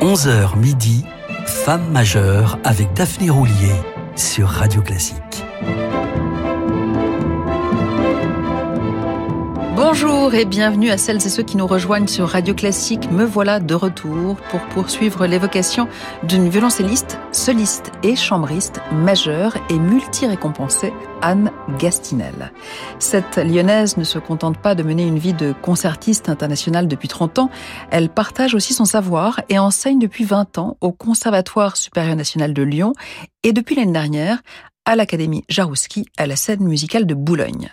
11h midi, Femme majeure avec Daphné Roulier sur Radio Classique. Bonjour et bienvenue à celles et ceux qui nous rejoignent sur Radio Classique. Me voilà de retour pour poursuivre l'évocation d'une violoncelliste, soliste et chambriste majeure et multi-récompensée, Anne Gastinel. Cette lyonnaise ne se contente pas de mener une vie de concertiste internationale depuis 30 ans, elle partage aussi son savoir et enseigne depuis 20 ans au Conservatoire supérieur national de Lyon et depuis l'année dernière à l'Académie Jarouski à la scène musicale de Boulogne.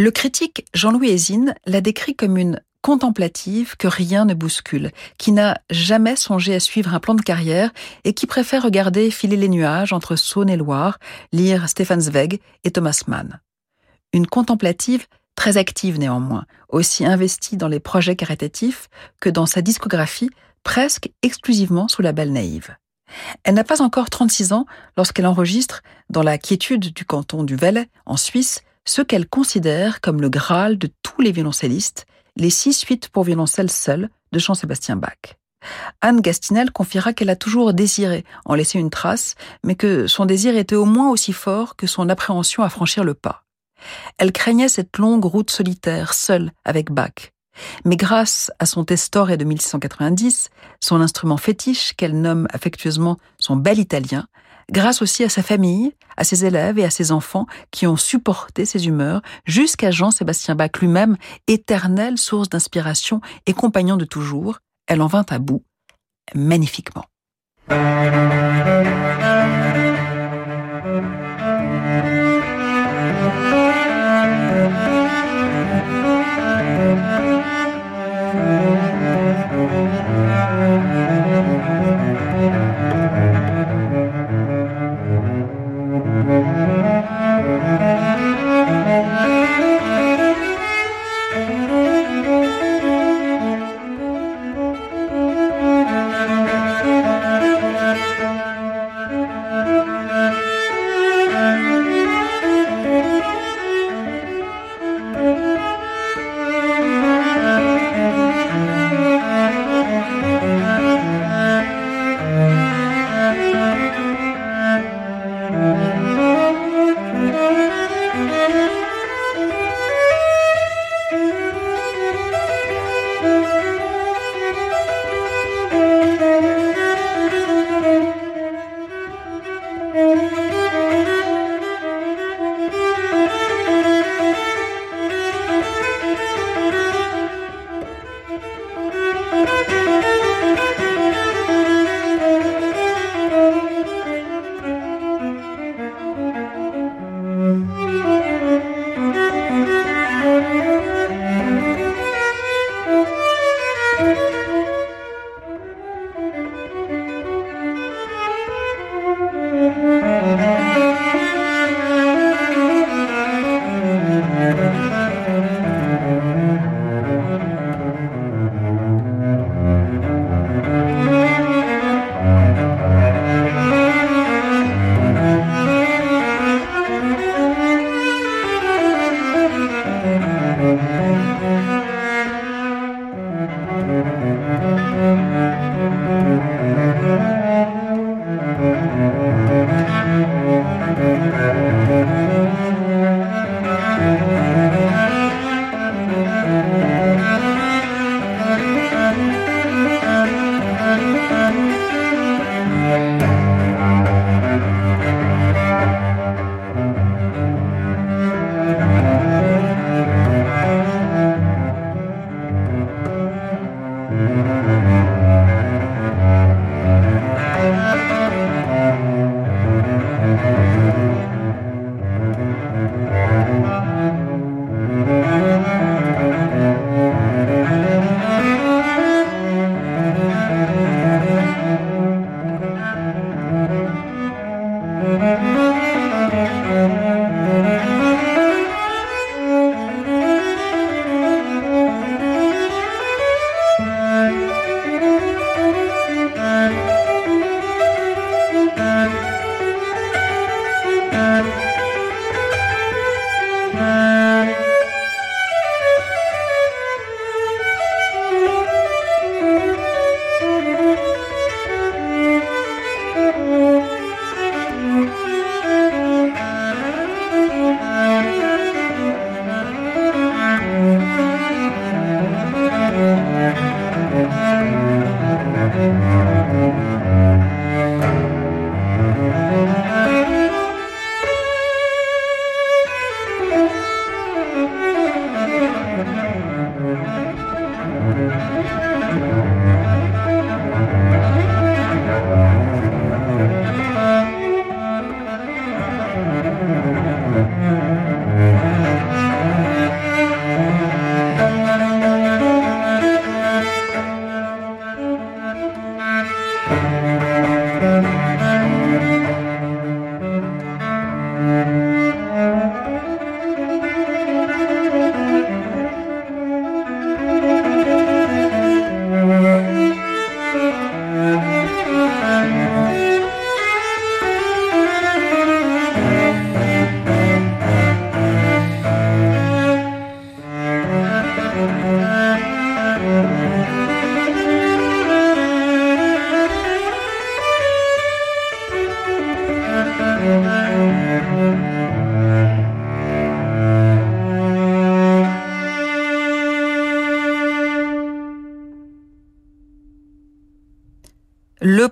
Le critique Jean-Louis Hésine l'a décrit comme une contemplative que rien ne bouscule, qui n'a jamais songé à suivre un plan de carrière et qui préfère regarder filer les nuages entre Saône et Loire, lire Stefan Zweig et Thomas Mann. Une contemplative très active néanmoins, aussi investie dans les projets caritatifs que dans sa discographie, presque exclusivement sous la belle naïve. Elle n'a pas encore 36 ans lorsqu'elle enregistre, dans la quiétude du canton du Valais, en Suisse, ce qu'elle considère comme le Graal de tous les violoncellistes, les six suites pour violoncelle seul de Jean-Sébastien Bach. Anne Gastinel confiera qu'elle a toujours désiré en laisser une trace, mais que son désir était au moins aussi fort que son appréhension à franchir le pas. Elle craignait cette longue route solitaire, seule, avec Bach. Mais grâce à son Testore de 1690, son instrument fétiche qu'elle nomme affectueusement son bel italien, grâce aussi à sa famille, à ses élèves et à ses enfants qui ont supporté ses humeurs, jusqu'à Jean-Sébastien Bach lui-même, éternelle source d'inspiration et compagnon de toujours, elle en vint à bout, magnifiquement.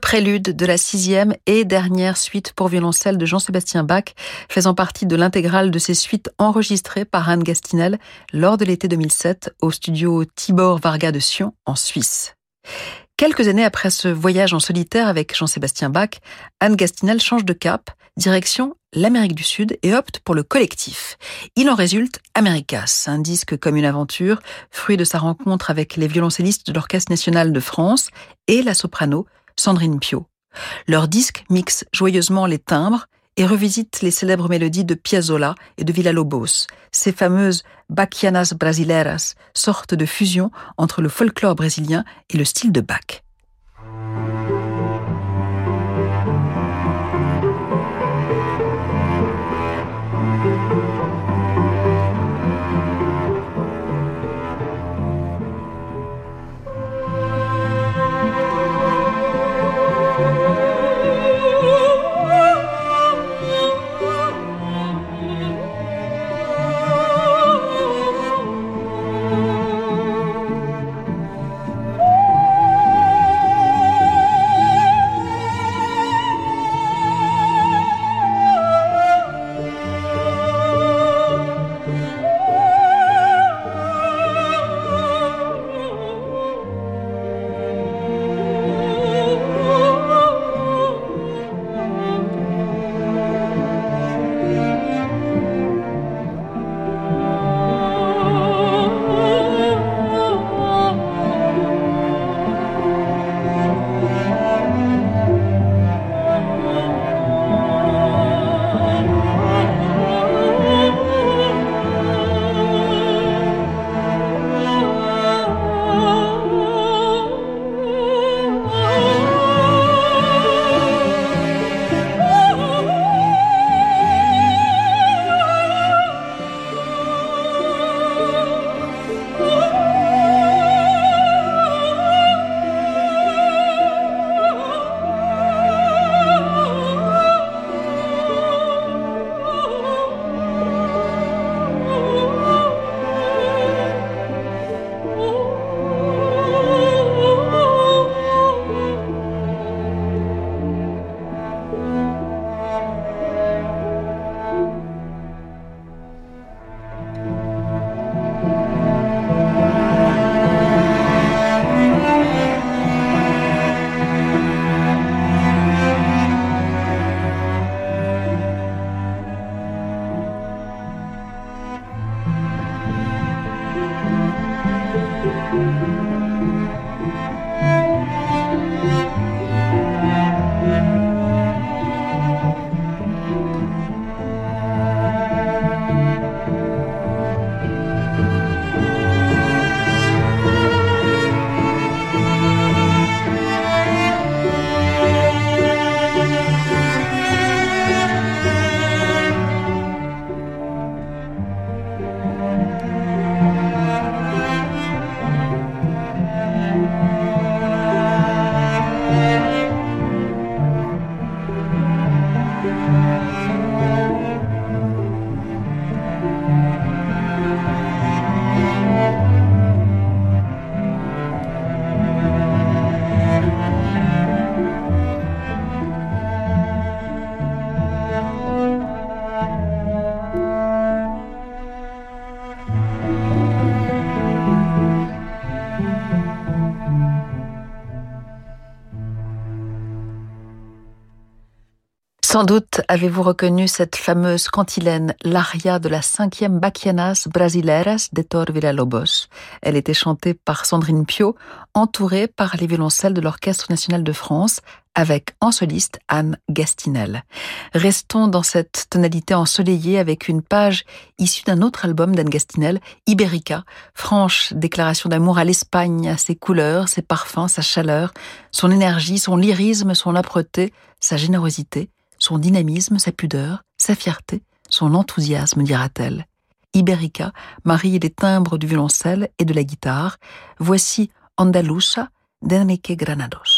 Prélude de la sixième et dernière suite pour violoncelle de Jean-Sébastien Bach, faisant partie de l'intégrale de ses suites enregistrées par Anne Gastinel lors de l'été 2007 au studio Tibor Varga de Sion en Suisse. Quelques années après ce voyage en solitaire avec Jean-Sébastien Bach, Anne Gastinel change de cap, direction l'Amérique du Sud et opte pour le collectif. Il en résulte Americas, un disque comme une aventure, fruit de sa rencontre avec les violoncellistes de l'Orchestre national de France et la soprano Sandrine Pio. Leur disque mixe joyeusement les timbres et revisite les célèbres mélodies de Piazzolla et de Villa-Lobos, ces fameuses baquianas brasileiras, sorte de fusion entre le folklore brésilien et le style de Bach. Sans doute avez-vous reconnu cette fameuse cantilène, l'aria de la cinquième Bachianas Brasileiras de Villa-Lobos. Elle était chantée par Sandrine Pio, entourée par les violoncelles de l'Orchestre national de France, avec en soliste Anne Gastinel. Restons dans cette tonalité ensoleillée avec une page issue d'un autre album d'Anne Gastinel, Iberica, franche déclaration d'amour à l'Espagne, à ses couleurs, ses parfums, sa chaleur, son énergie, son lyrisme, son âpreté, sa générosité son dynamisme, sa pudeur, sa fierté, son enthousiasme, dira-t-elle. Iberica marie les timbres du violoncelle et de la guitare. Voici Andalusa d'Enrique Granados.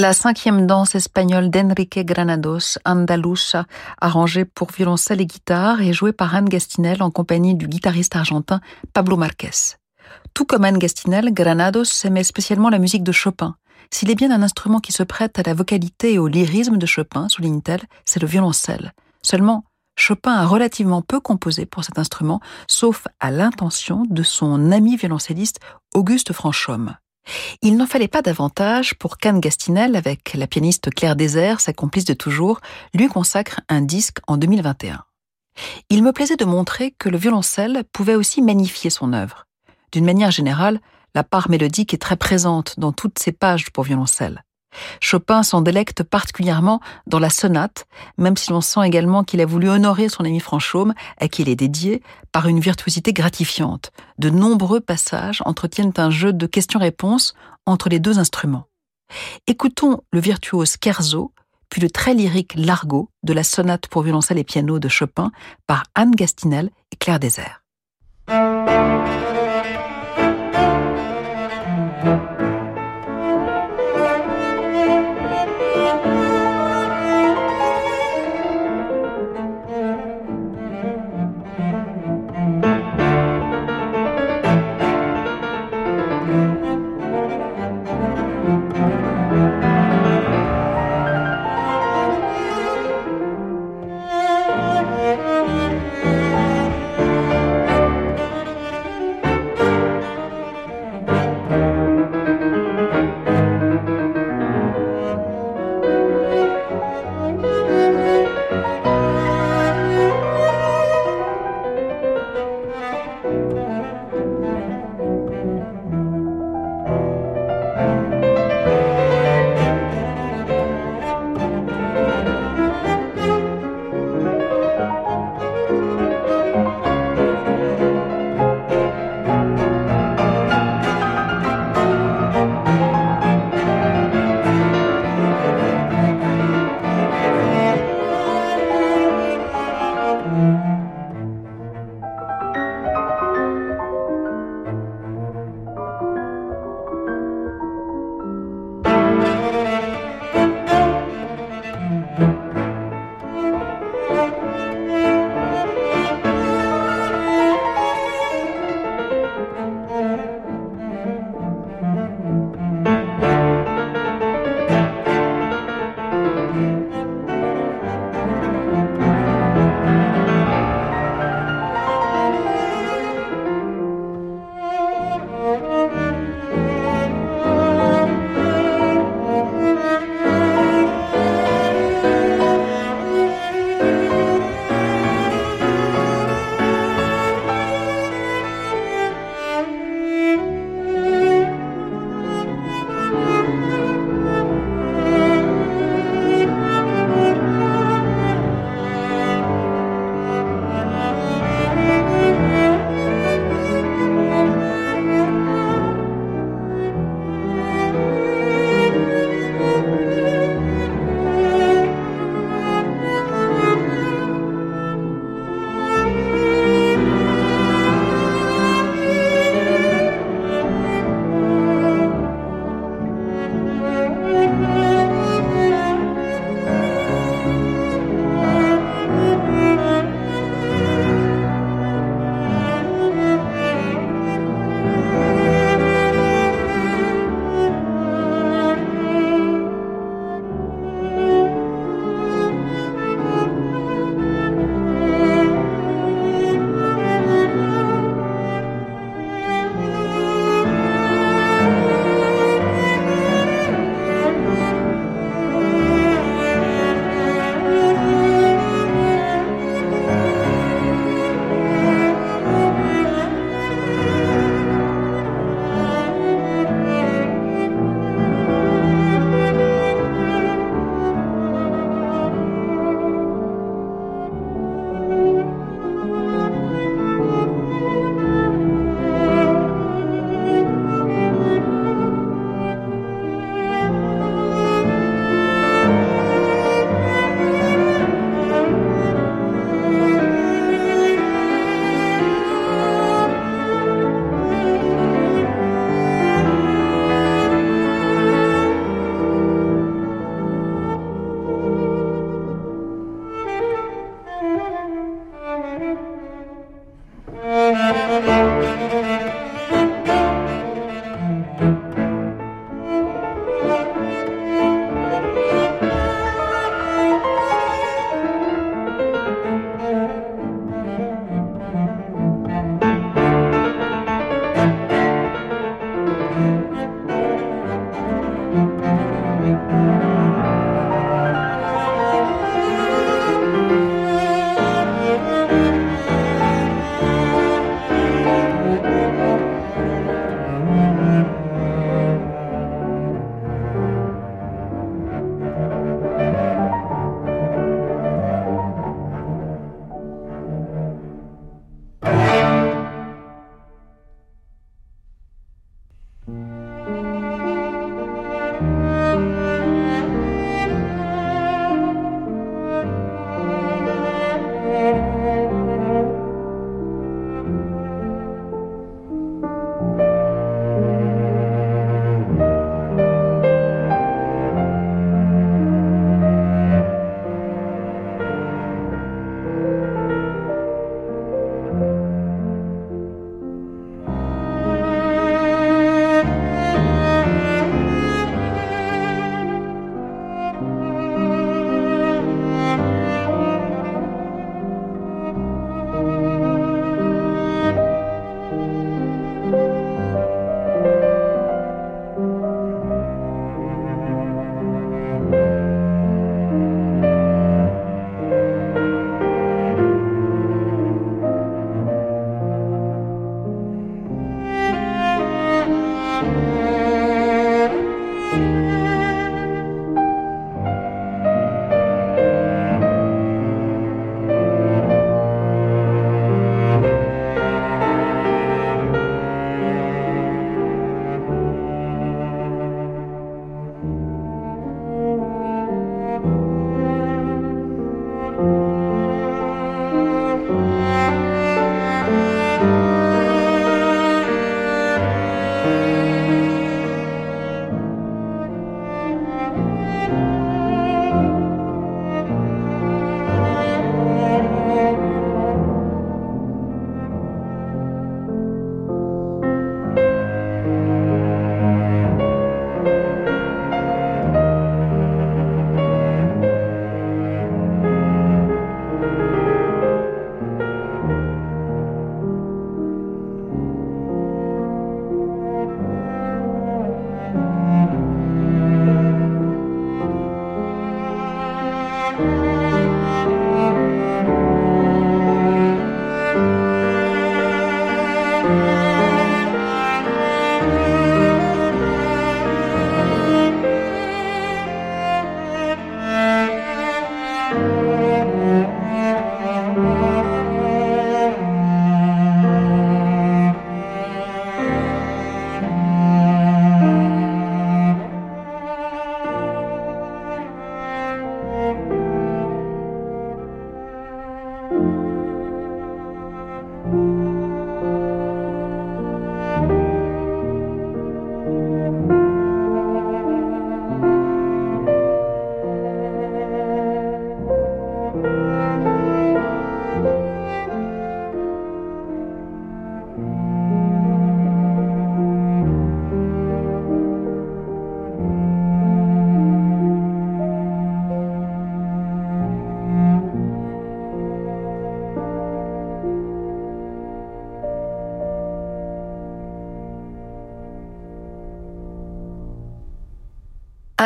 La cinquième danse espagnole d'Enrique Granados, Andalusa, arrangée pour violoncelle et guitare, est jouée par Anne Gastinel en compagnie du guitariste argentin Pablo Marquez. Tout comme Anne Gastinel, Granados aimait spécialement la musique de Chopin. S'il est bien un instrument qui se prête à la vocalité et au lyrisme de Chopin, souligne-t-elle, c'est le violoncelle. Seulement, Chopin a relativement peu composé pour cet instrument, sauf à l'intention de son ami violoncelliste Auguste Franchomme. Il n'en fallait pas davantage pour qu'Anne Gastinel, avec la pianiste Claire Désert, sa complice de toujours, lui consacre un disque en 2021. Il me plaisait de montrer que le violoncelle pouvait aussi magnifier son œuvre. D'une manière générale, la part mélodique est très présente dans toutes ses pages pour violoncelle. Chopin s'en délecte particulièrement dans la sonate, même si l'on sent également qu'il a voulu honorer son ami Franchaume, à qui il est dédié, par une virtuosité gratifiante. De nombreux passages entretiennent un jeu de questions-réponses entre les deux instruments. Écoutons le virtuose Scherzo, puis le très lyrique Largo de la sonate pour violoncelle et piano de Chopin par Anne Gastinel et Claire Désert.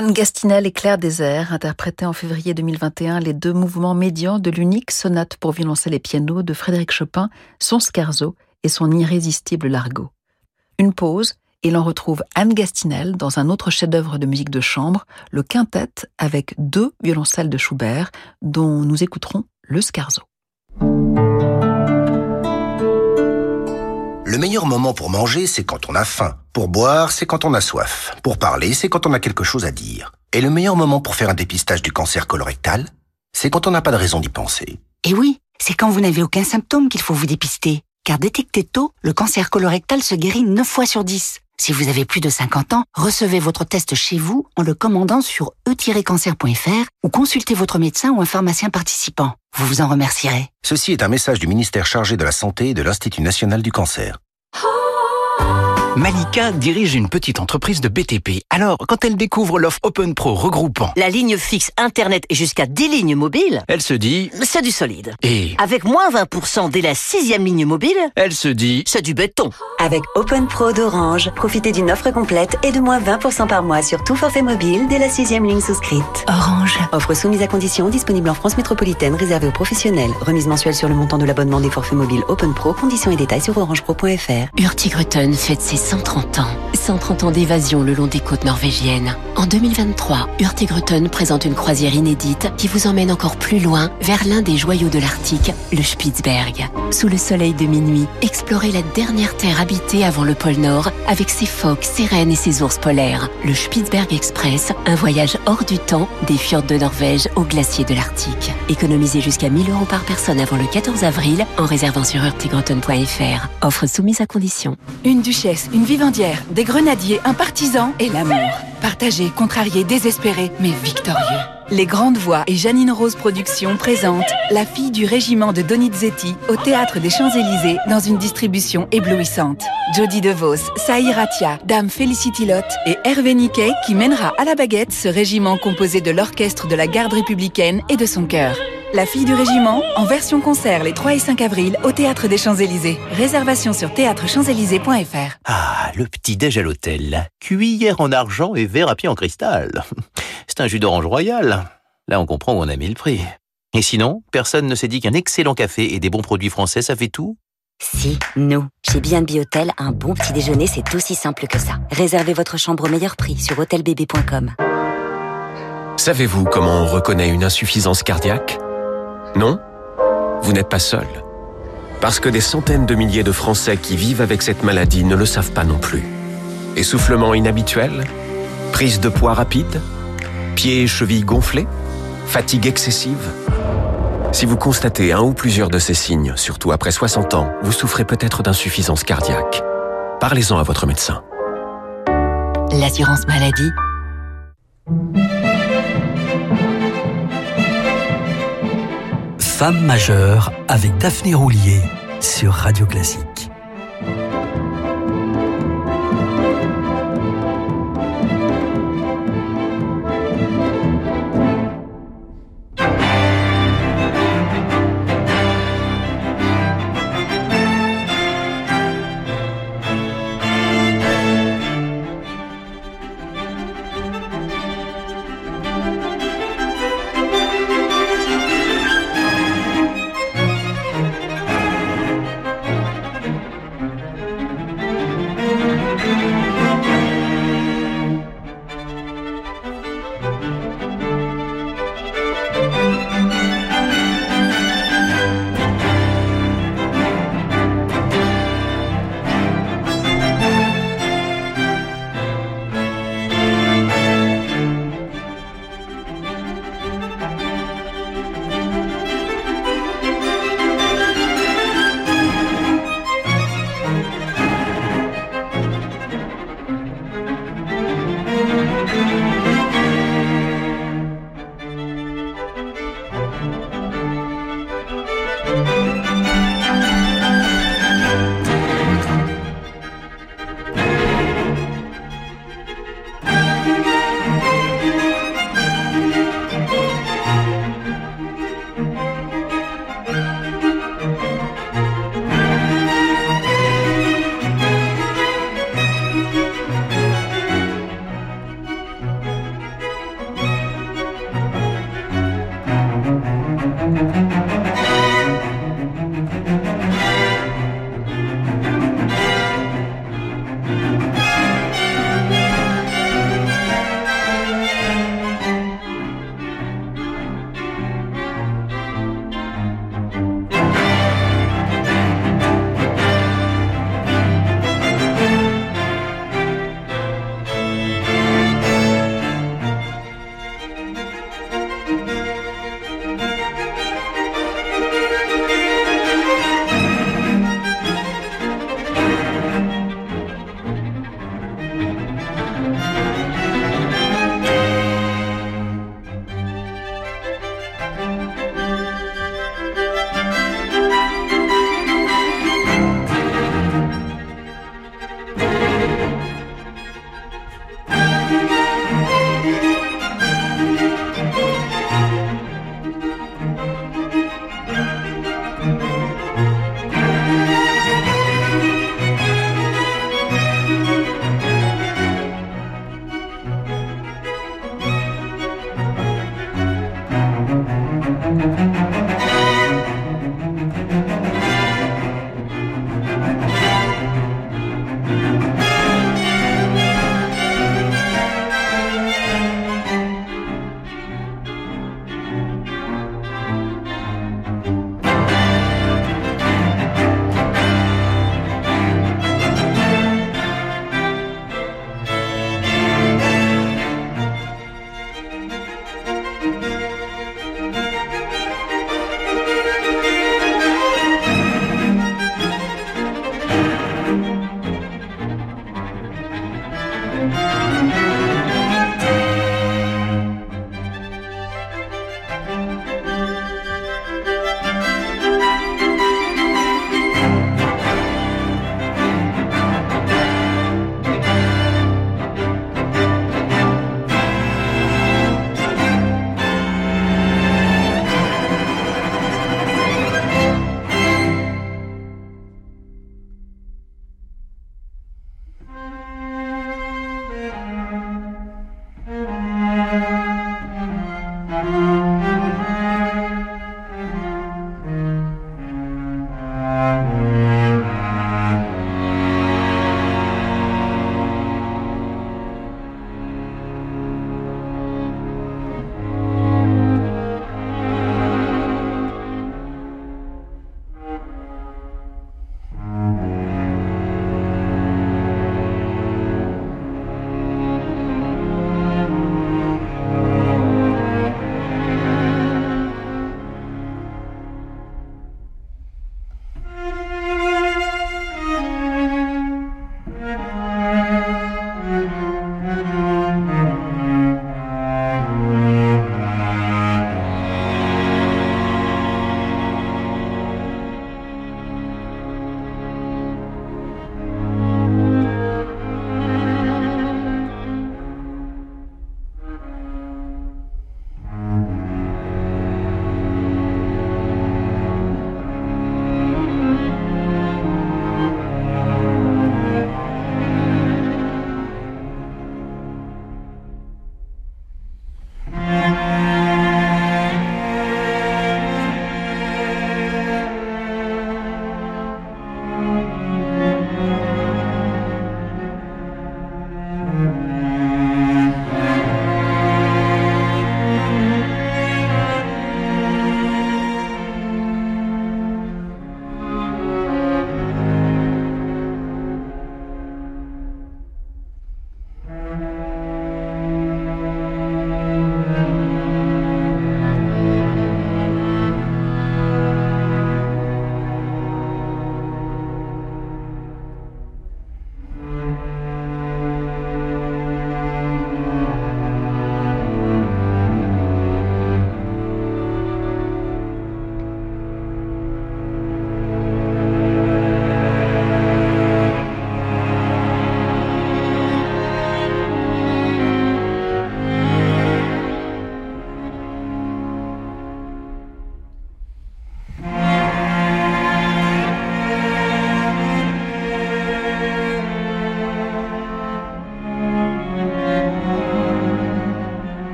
Anne Gastinel et Claire Désert interprétaient en février 2021 les deux mouvements médians de l'unique sonate pour violoncelle et piano de Frédéric Chopin, son scherzo et son irrésistible largo. Une pause et l'on retrouve Anne Gastinel dans un autre chef-d'œuvre de musique de chambre, le quintet avec deux violoncelles de Schubert, dont nous écouterons le scherzo. Le meilleur moment pour manger, c'est quand on a faim. Pour boire, c'est quand on a soif. Pour parler, c'est quand on a quelque chose à dire. Et le meilleur moment pour faire un dépistage du cancer colorectal, c'est quand on n'a pas de raison d'y penser. Et oui, c'est quand vous n'avez aucun symptôme qu'il faut vous dépister. Car détecté tôt, le cancer colorectal se guérit 9 fois sur 10. Si vous avez plus de 50 ans, recevez votre test chez vous en le commandant sur e-cancer.fr ou consultez votre médecin ou un pharmacien participant. Vous vous en remercierez. Ceci est un message du ministère chargé de la Santé et de l'Institut national du cancer. Malika dirige une petite entreprise de BTP. Alors, quand elle découvre l'offre Open Pro regroupant la ligne fixe Internet et jusqu'à 10 lignes mobiles, elle se dit c'est du solide. Et avec moins 20% dès la sixième ligne mobile, elle se dit c'est du béton. Avec Open Pro d'Orange, profitez d'une offre complète et de moins 20% par mois sur tout forfait mobile dès la sixième ligne souscrite. Orange. Offre soumise à condition, disponible en France métropolitaine, réservée aux professionnels. Remise mensuelle sur le montant de l'abonnement des forfaits mobiles Open Pro. Conditions et détails sur orangepro.fr. Hurtigruten fête ses 130 ans. 130 ans d'évasion le long des côtes norvégiennes. En 2023, Hurtigruten présente une croisière inédite qui vous emmène encore plus loin vers l'un des joyaux de l'Arctique, le Spitzberg. Sous le soleil de minuit, explorez la dernière terre habitée avant le pôle Nord avec ses phoques, ses rennes et ses ours polaires. Le Spitzberg Express, un voyage hors du temps des fjords de Norvège aux glaciers de l'Arctique. Économisez jusqu'à 1000 euros par personne avant le 14 avril en réservant sur hurtigruten.fr. Offre soumise à condition. Une duchesse, une vivandière, des grenadiers, un partisan et l'amour. Partagé, contrarié, désespéré, mais victorieux. Les Grandes Voix et Janine Rose Productions présentent La fille du régiment de Donizetti au Théâtre des Champs-Élysées dans une distribution éblouissante. Jodie DeVos, Saïr Ratia, Dame Felicity Lott et Hervé Niquet qui mènera à la baguette ce régiment composé de l'orchestre de la garde républicaine et de son chœur. La fille du régiment, en version concert les 3 et 5 avril au Théâtre des Champs-Élysées. Réservation sur théâtrechamps-élysées.fr. Ah, le petit-déj à l'hôtel. Cuillère en argent et verre à pied en cristal. C'est un jus d'orange royal. Là, on comprend où on a mis le prix. Et sinon, personne ne s'est dit qu'un excellent café et des bons produits français, ça fait tout Si, nous. Chez B&B Hôtel, un bon petit déjeuner, c'est aussi simple que ça. Réservez votre chambre au meilleur prix sur hôtelbb.com. Savez-vous comment on reconnaît une insuffisance cardiaque? Non Vous n'êtes pas seul. Parce que des centaines de milliers de Français qui vivent avec cette maladie ne le savent pas non plus. Essoufflement inhabituel Prise de poids rapide Pieds et chevilles gonflés Fatigue excessive Si vous constatez un ou plusieurs de ces signes, surtout après 60 ans, vous souffrez peut-être d'insuffisance cardiaque. Parlez-en à votre médecin. L'assurance maladie Femme majeure avec Daphné Roulier sur Radio Classique.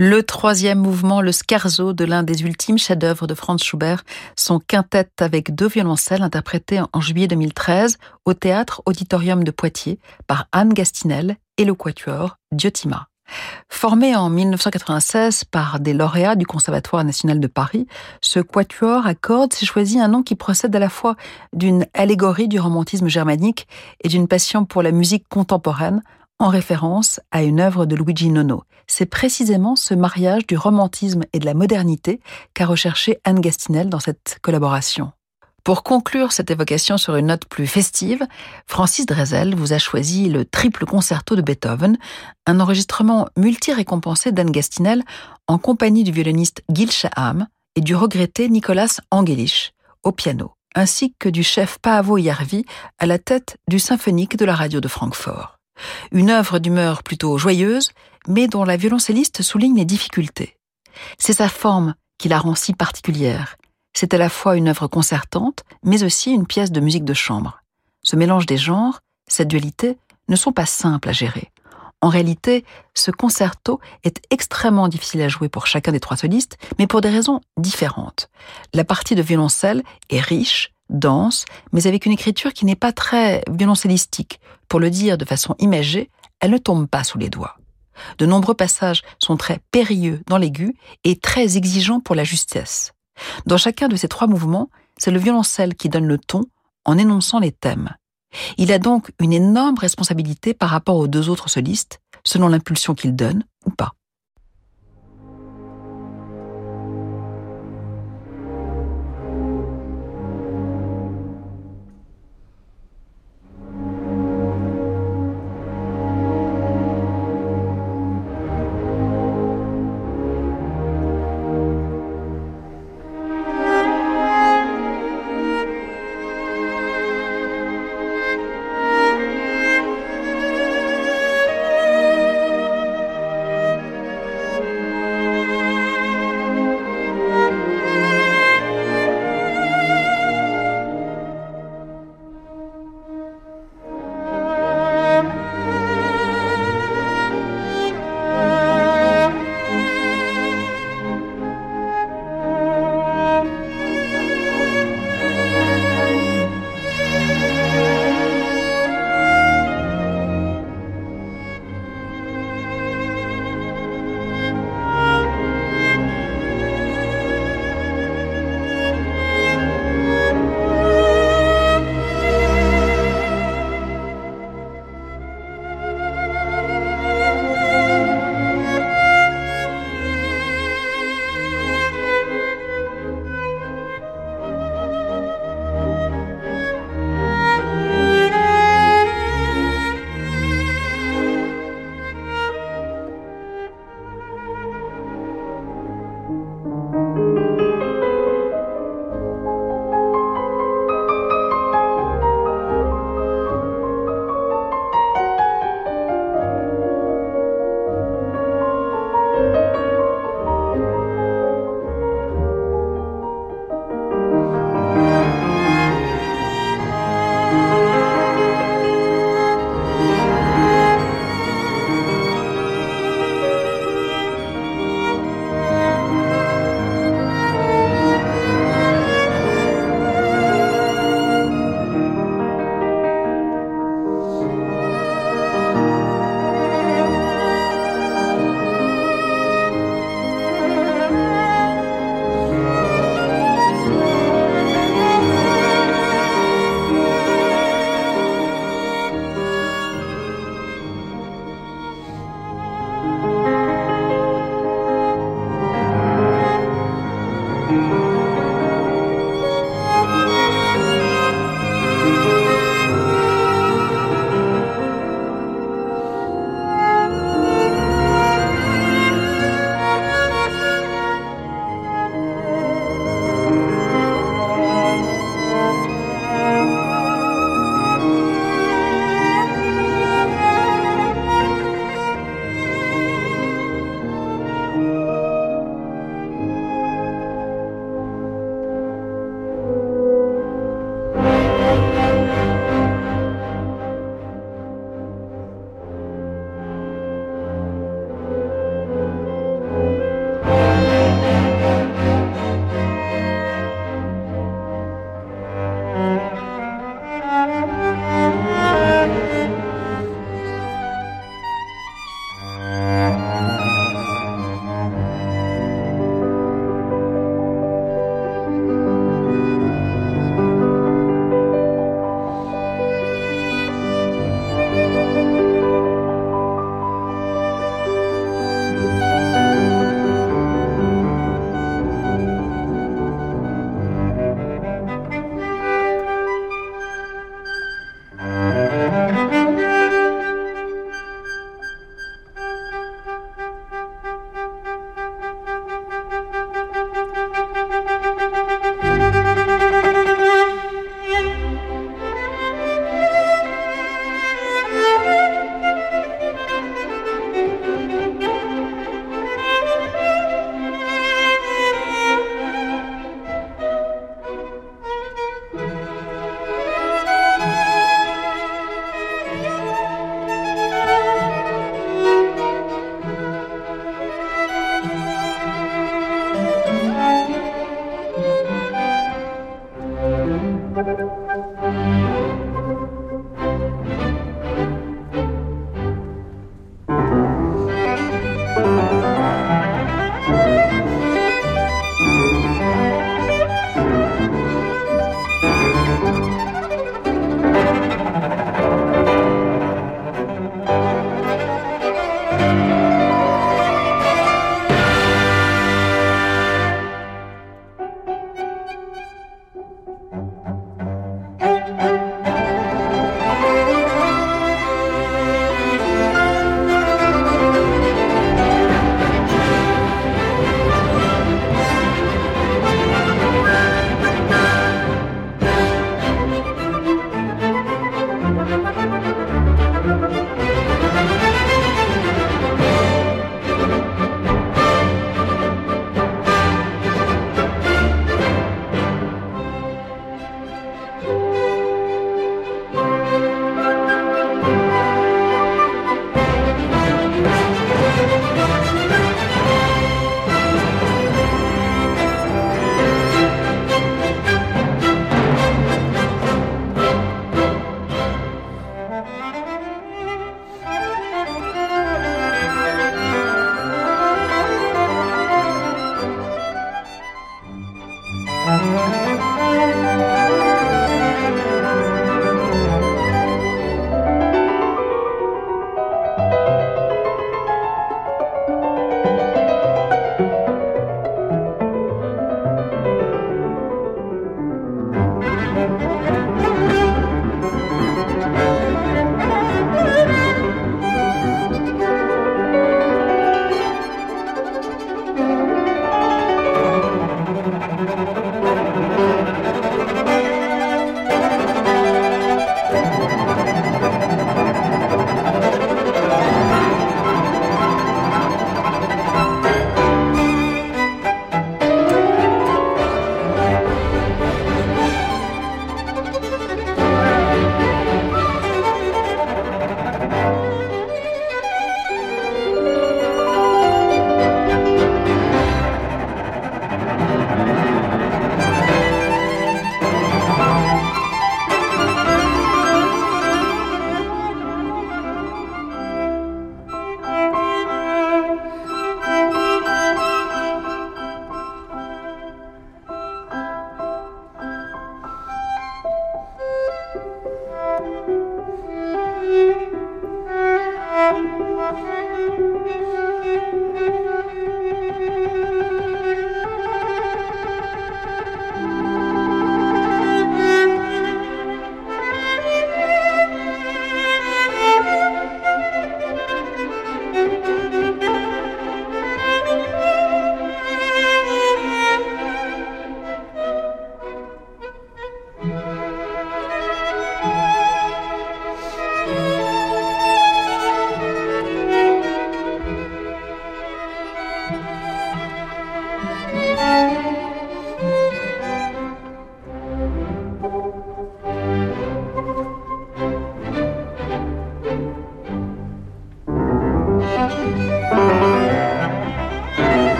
Le troisième mouvement, le scarzo de l'un des ultimes chefs-d'œuvre de Franz Schubert, son quintet avec deux violoncelles interprété en juillet 2013 au théâtre Auditorium de Poitiers par Anne Gastinel et le quatuor Diotima. Formé en 1996 par des lauréats du Conservatoire national de Paris, ce quatuor à cordes s'est choisi un nom qui procède à la fois d'une allégorie du romantisme germanique et d'une passion pour la musique contemporaine, en référence à une œuvre de Luigi Nono. C'est précisément ce mariage du romantisme et de la modernité qu'a recherché Anne Gastinel dans cette collaboration. Pour conclure cette évocation sur une note plus festive, Francis Drezel vous a choisi le triple concerto de Beethoven, un enregistrement multi-récompensé d'Anne Gastinel en compagnie du violoniste Gil Shaham et du regretté Nicolas Angelich au piano, ainsi que du chef Paavo Järvi à la tête du symphonique de la radio de Francfort. Une œuvre d'humeur plutôt joyeuse, mais dont la violoncelliste souligne les difficultés. C'est sa forme qui la rend si particulière. C'est à la fois une œuvre concertante, mais aussi une pièce de musique de chambre. Ce mélange des genres, cette dualité, ne sont pas simples à gérer. En réalité, ce concerto est extrêmement difficile à jouer pour chacun des trois solistes, mais pour des raisons différentes. La partie de violoncelle est riche, dense, mais avec une écriture qui n'est pas très violoncellistique. Pour le dire de façon imagée, elle ne tombe pas sous les doigts. De nombreux passages sont très périlleux dans l'aigu et très exigeants pour la justesse. Dans chacun de ces trois mouvements, c'est le violoncelle qui donne le ton en énonçant les thèmes. Il a donc une énorme responsabilité par rapport aux deux autres solistes, selon l'impulsion qu'il donne ou pas.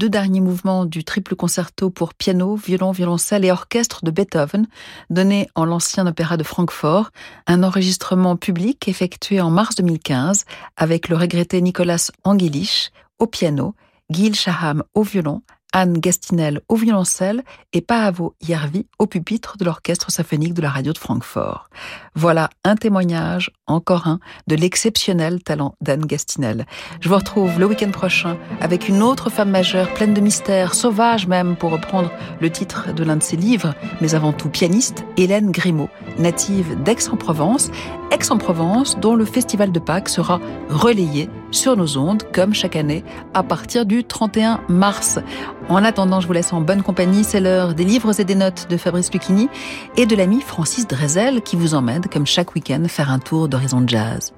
Deux derniers mouvements du triple concerto pour piano, violon, violoncelle et orchestre de Beethoven, donné en l'ancien opéra de Francfort, un enregistrement public effectué en mars 2015 avec le regretté Nicolas Angelich au piano, Gil Shaham au violon, Anne Gastinel au violoncelle et Paavo Järvi au pupitre de l'orchestre symphonique de la radio de Francfort. Voilà un témoignage, encore un, de l'exceptionnel talent d'Anne Gastinel. Je vous retrouve le week-end prochain avec une autre femme majeure pleine de mystères, sauvage même pour reprendre le titre de l'un de ses livres, mais avant tout pianiste, Hélène Grimaud, native d'Aix-en-Provence, Aix-en-Provence dont le festival de Pâques sera relayé sur nos ondes comme chaque année à partir du 31 mars. En attendant, je vous laisse en bonne compagnie. C'est l'heure des livres et des notes de Fabrice Lucchini et de l'ami Francis Drezel qui vous emmène, comme chaque week-end, faire un tour d'horizon jazz.